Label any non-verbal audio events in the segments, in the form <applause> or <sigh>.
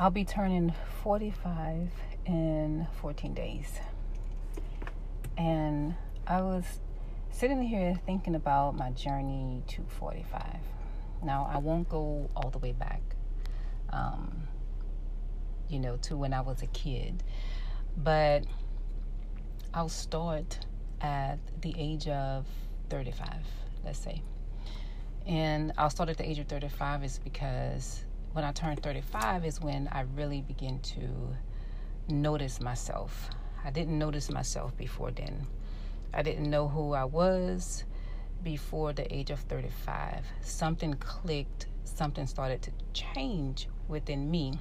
I'll be turning 45 in 14 days. And I was sitting here thinking about my journey to 45. Now, I won't go all the way back, um, you know, to when I was a kid, but I'll start at the age of 35, let's say. And I'll start at the age of 35 is because when I turned 35 is when I really begin to notice myself. I didn't notice myself before then. I didn't know who I was before the age of 35. Something clicked, something started to change within me.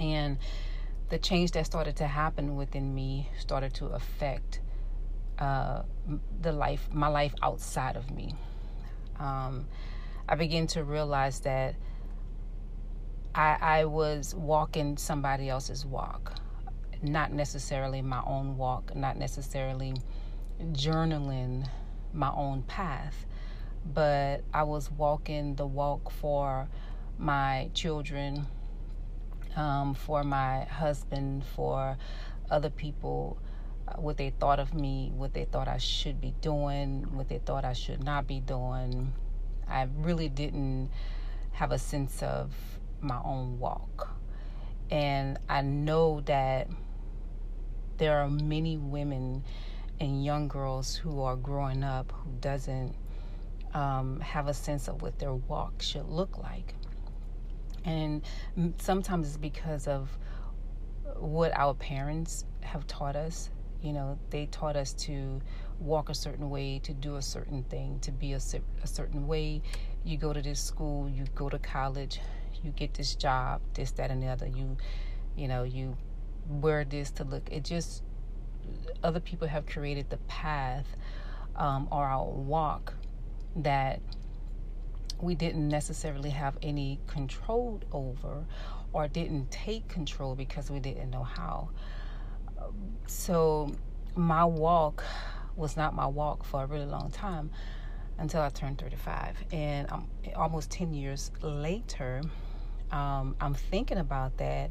And the change that started to happen within me started to affect uh, the life, my life outside of me. Um, I began to realize that I, I was walking somebody else's walk, not necessarily my own walk, not necessarily journaling my own path, but I was walking the walk for my children, um, for my husband, for other people, uh, what they thought of me, what they thought I should be doing, what they thought I should not be doing. I really didn't have a sense of my own walk. And I know that there are many women and young girls who are growing up who doesn't um, have a sense of what their walk should look like. And sometimes it's because of what our parents have taught us. You know, they taught us to walk a certain way, to do a certain thing, to be a, a certain way. You go to this school, you go to college, you get this job, this, that, and the other. You, you know, you wear this to look. It just other people have created the path um, or our walk that we didn't necessarily have any control over or didn't take control because we didn't know how. So, my walk was not my walk for a really long time until I turned 35. And um, almost 10 years later, um, I'm thinking about that,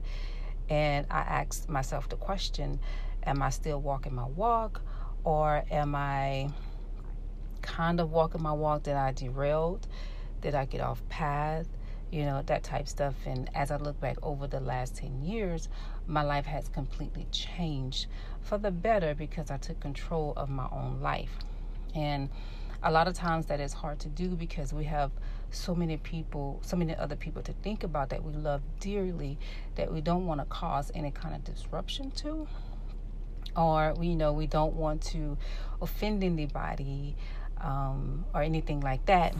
and I asked myself the question Am I still walking my walk, or am I kind of walking my walk that I derailed? Did I get off path? You know, that type stuff. And as I look back over the last 10 years, my life has completely changed for the better because I took control of my own life. And a lot of times that is hard to do because we have so many people, so many other people to think about that we love dearly that we don't want to cause any kind of disruption to. Or, you know, we don't want to offend anybody um, or anything like that.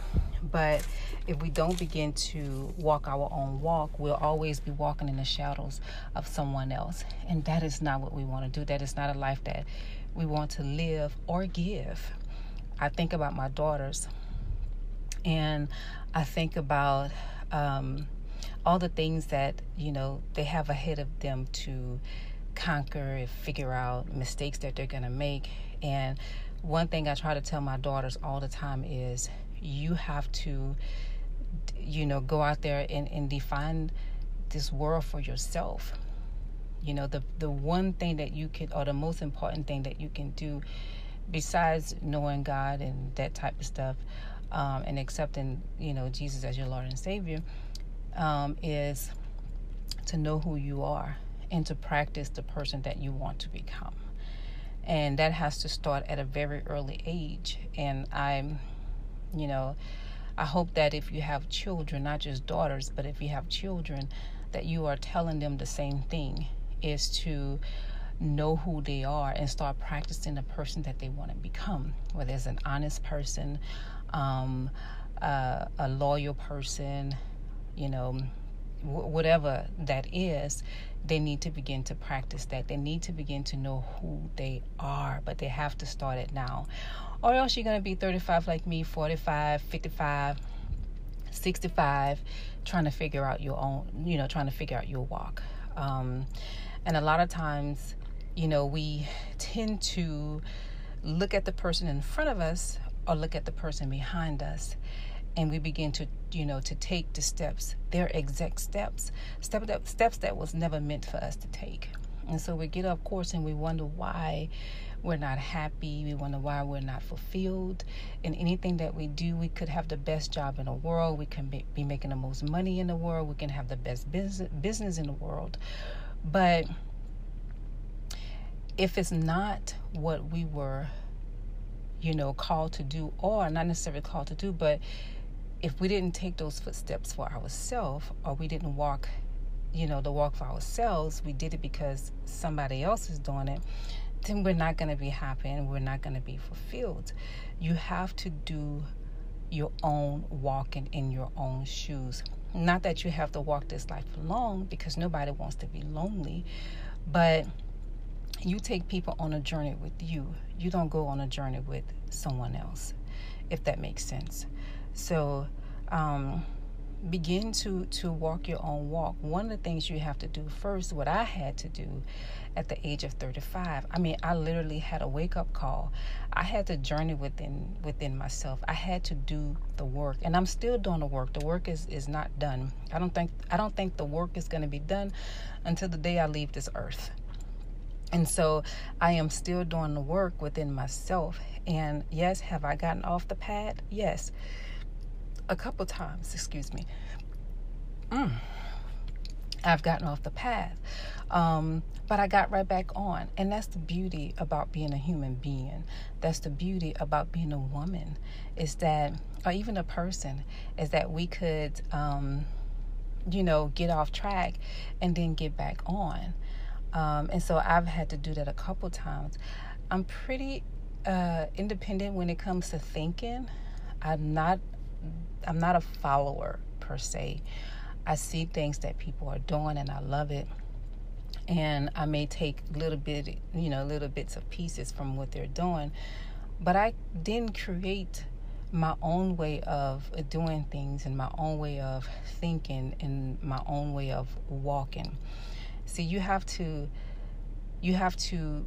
But if we don't begin to walk our own walk, we'll always be walking in the shadows of someone else. And that is not what we want to do. That is not a life that we want to live or give. I think about my daughters and I think about um, all the things that, you know, they have ahead of them to conquer and figure out mistakes that they're going to make. And one thing I try to tell my daughters all the time is you have to, you know, go out there and, and define this world for yourself. You know, the the one thing that you can, or the most important thing that you can do, besides knowing God and that type of stuff, um, and accepting, you know, Jesus as your Lord and Savior, um, is to know who you are and to practice the person that you want to become. And that has to start at a very early age. And I'm, you know, I hope that if you have children, not just daughters, but if you have children, that you are telling them the same thing is to know who they are and start practicing the person that they want to become, whether it's an honest person, um, uh, a loyal person, you know, w- whatever that is, they need to begin to practice that. They need to begin to know who they are, but they have to start it now. Or else you're going to be 35 like me, 45, 55, 65, trying to figure out your own, you know, trying to figure out your walk. Um, and a lot of times, you know, we tend to look at the person in front of us or look at the person behind us and we begin to you know to take the steps their exact steps step that steps that was never meant for us to take. And so we get off course and we wonder why we're not happy. We wonder why we're not fulfilled. In anything that we do we could have the best job in the world. We can be making the most money in the world. We can have the best business business in the world. But if it's not what we were you know called to do or not necessarily called to do but if we didn't take those footsteps for ourselves or we didn't walk you know the walk for ourselves we did it because somebody else is doing it then we're not going to be happy and we're not going to be fulfilled. You have to do your own walking in your own shoes. Not that you have to walk this life alone because nobody wants to be lonely but you take people on a journey with you you don't go on a journey with someone else if that makes sense so um, begin to to walk your own walk. One of the things you have to do first, what I had to do at the age of 35. I mean, I literally had a wake up call. I had to journey within within myself. I had to do the work, and I'm still doing the work. The work is is not done. I don't think I don't think the work is going to be done until the day I leave this earth. And so I am still doing the work within myself. And yes, have I gotten off the path? Yes a couple times, excuse me. Mm. I've gotten off the path. Um, but I got right back on. And that's the beauty about being a human being. That's the beauty about being a woman, is that, or even a person, is that we could, um, you know, get off track and then get back on. Um, and so I've had to do that a couple times. I'm pretty uh, independent when it comes to thinking. I'm not I'm not a follower per se. I see things that people are doing and I love it. And I may take little bit, you know, little bits of pieces from what they're doing, but I didn't create my own way of doing things and my own way of thinking and my own way of walking. See, you have to you have to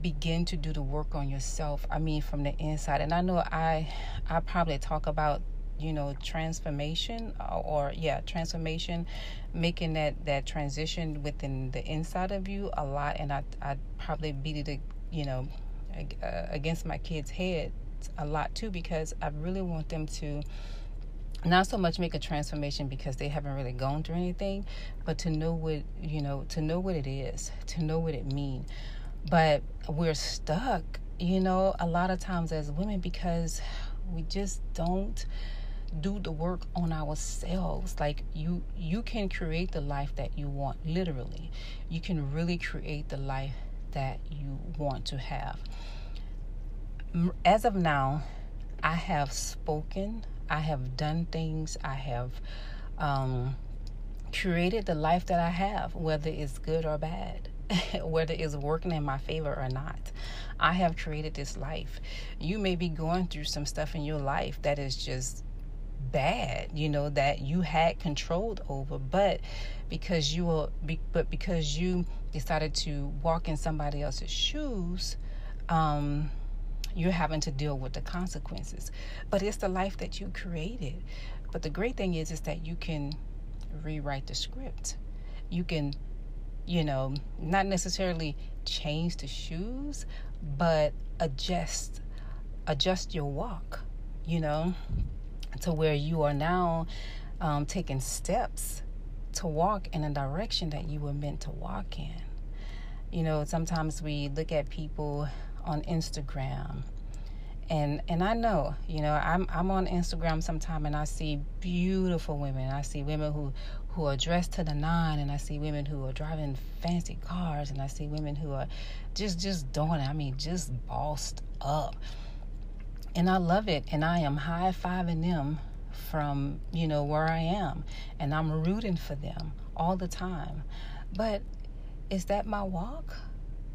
begin to do the work on yourself. I mean from the inside. And I know I I probably talk about you know transformation uh, or yeah transformation making that that transition within the inside of you a lot and i i probably beat it you know uh, against my kids head a lot too because i really want them to not so much make a transformation because they haven't really gone through anything but to know what you know to know what it is to know what it means but we're stuck you know a lot of times as women because we just don't do the work on ourselves. Like you you can create the life that you want literally. You can really create the life that you want to have. As of now i have spoken i have done things i have um, created the life that i have whether it's good or bad <laughs> whether it's working in my favor or not. I have created this life. You may be going through some stuff in your life that is just bad you know that you had controlled over but because you were but because you decided to walk in somebody else's shoes um you're having to deal with the consequences. But it's the life that you created. But the great thing is is that you can rewrite the script. You can you know not necessarily change the shoes but adjust adjust your walk you know to where you are now um, taking steps to walk in a direction that you were meant to walk in. You know, sometimes we look at people on Instagram and and I know, you know, I'm I'm on Instagram sometime and I see beautiful women. I see women who who are dressed to the nine and I see women who are driving fancy cars and I see women who are just just doing it. I mean, just bossed up and I love it. And I am high fiving them from, you know, where I am. And I'm rooting for them all the time. But is that my walk?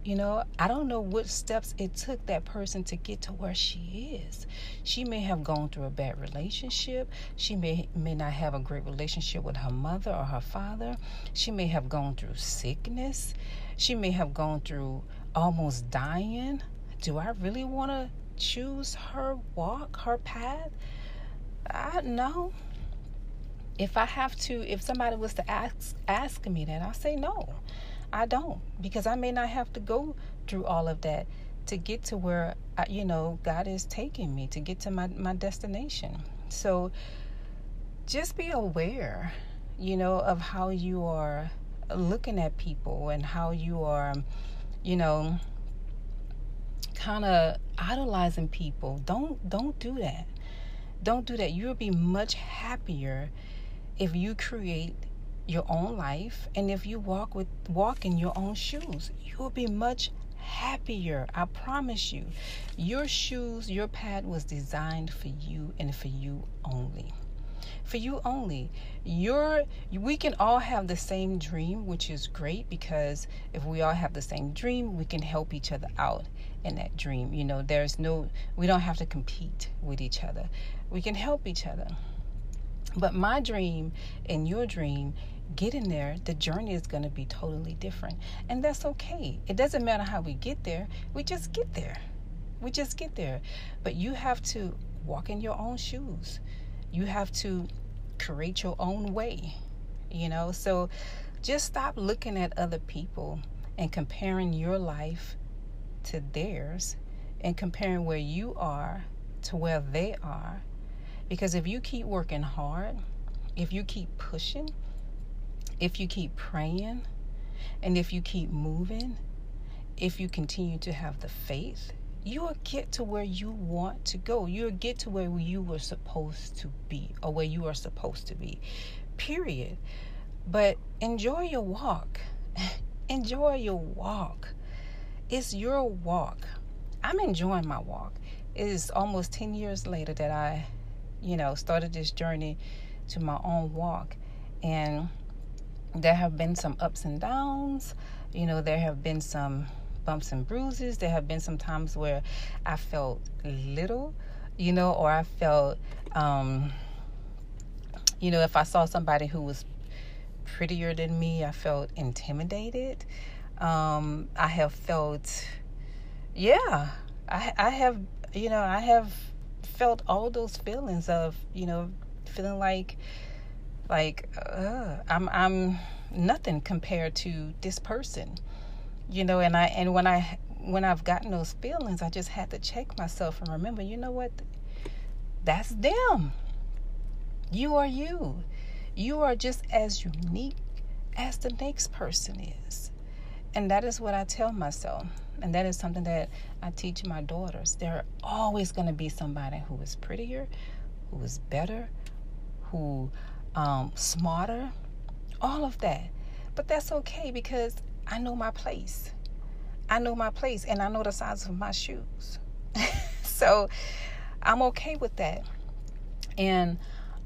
You know, I don't know what steps it took that person to get to where she is. She may have gone through a bad relationship. She may may not have a great relationship with her mother or her father. She may have gone through sickness. She may have gone through almost dying. Do I really want to choose her walk, her path? I no. If I have to, if somebody was to ask ask me that, I say no. I don't because I may not have to go through all of that to get to where I, you know God is taking me to get to my my destination. So just be aware, you know, of how you are looking at people and how you are, you know, kind of idolizing people. Don't don't do that. Don't do that. You'll be much happier if you create your own life and if you walk with walk in your own shoes. You'll be much happier. I promise you. Your shoes, your pad was designed for you and for you only for you only. Your we can all have the same dream, which is great because if we all have the same dream, we can help each other out in that dream. You know, there's no we don't have to compete with each other. We can help each other. But my dream and your dream getting there, the journey is going to be totally different. And that's okay. It doesn't matter how we get there, we just get there. We just get there. But you have to walk in your own shoes. You have to create your own way, you know? So just stop looking at other people and comparing your life to theirs and comparing where you are to where they are. Because if you keep working hard, if you keep pushing, if you keep praying, and if you keep moving, if you continue to have the faith, you will get to where you want to go. You'll get to where you were supposed to be or where you are supposed to be. Period. But enjoy your walk. <laughs> enjoy your walk. It's your walk. I'm enjoying my walk. It is almost 10 years later that I, you know, started this journey to my own walk. And there have been some ups and downs. You know, there have been some bumps and bruises. There have been some times where I felt little, you know, or I felt, um, you know, if I saw somebody who was prettier than me, I felt intimidated. Um, I have felt, yeah, I, I have, you know, I have felt all those feelings of, you know, feeling like, like, uh, I'm, I'm nothing compared to this person you know and i and when i when i've gotten those feelings i just had to check myself and remember you know what? That's them. You are you. You are just as unique as the next person is and that is what i tell myself and that is something that i teach my daughters there are always going to be somebody who is prettier who is better who um, smarter all of that but that's okay because I know my place. I know my place and I know the size of my shoes. <laughs> so I'm okay with that. And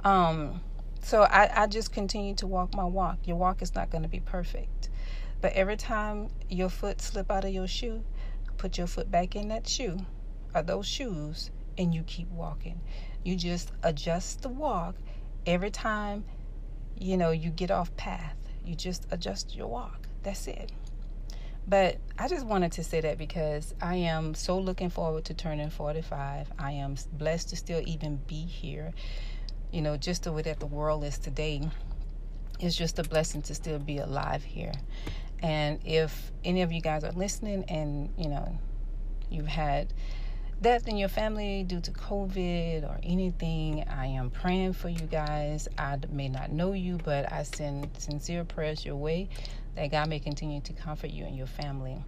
um, so I, I just continue to walk my walk. Your walk is not going to be perfect. But every time your foot slip out of your shoe, put your foot back in that shoe or those shoes and you keep walking. You just adjust the walk every time you know you get off path. You just adjust your walk. That's it. But I just wanted to say that because I am so looking forward to turning 45. I am blessed to still even be here. You know, just the way that the world is today, it's just a blessing to still be alive here. And if any of you guys are listening and, you know, you've had death in your family due to COVID or anything, I am praying for you guys. I may not know you, but I send sincere prayers your way that God may continue to comfort you and your family.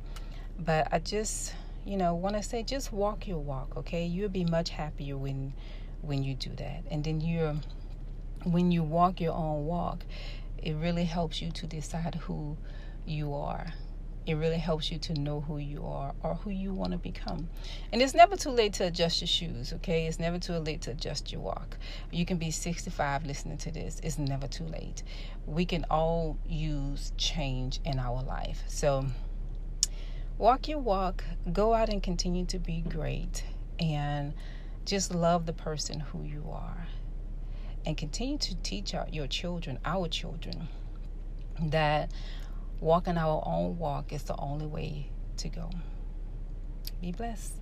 But I just, you know, want to say just walk your walk, okay? You'll be much happier when when you do that. And then you're when you walk your own walk, it really helps you to decide who you are it really helps you to know who you are or who you want to become. And it's never too late to adjust your shoes, okay? It's never too late to adjust your walk. You can be 65 listening to this. It's never too late. We can all use change in our life. So walk your walk, go out and continue to be great, and just love the person who you are. And continue to teach our, your children, our children, that Walking our own walk is the only way to go. Be blessed.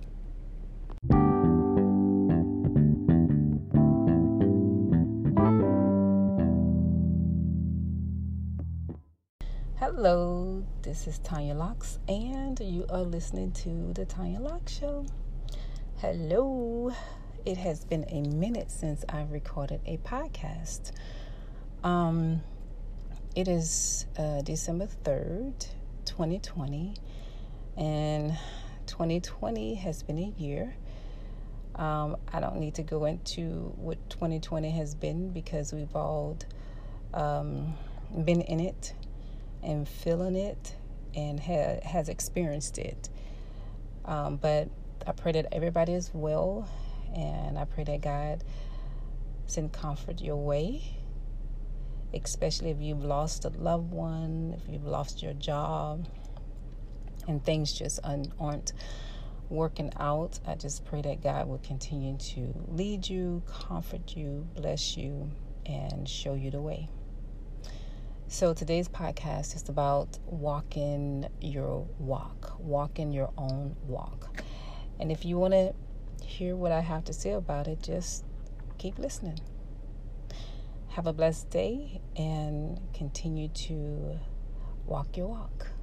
Hello, this is Tanya Locks, and you are listening to The Tanya Locks Show. Hello, it has been a minute since I recorded a podcast. Um, it is uh, December 3rd, 2020, and 2020 has been a year. Um, I don't need to go into what 2020 has been because we've all um, been in it and feeling it and ha- has experienced it. Um, but I pray that everybody is well, and I pray that God send comfort your way, especially if you've lost a loved one, if you've lost your job, and things just un- aren't working out. I just pray that God will continue to lead you, comfort you, bless you, and show you the way. So today's podcast is about walking your walk, walking your own walk. And if you want to hear what I have to say about it, just keep listening. Have a blessed day and continue to walk your walk.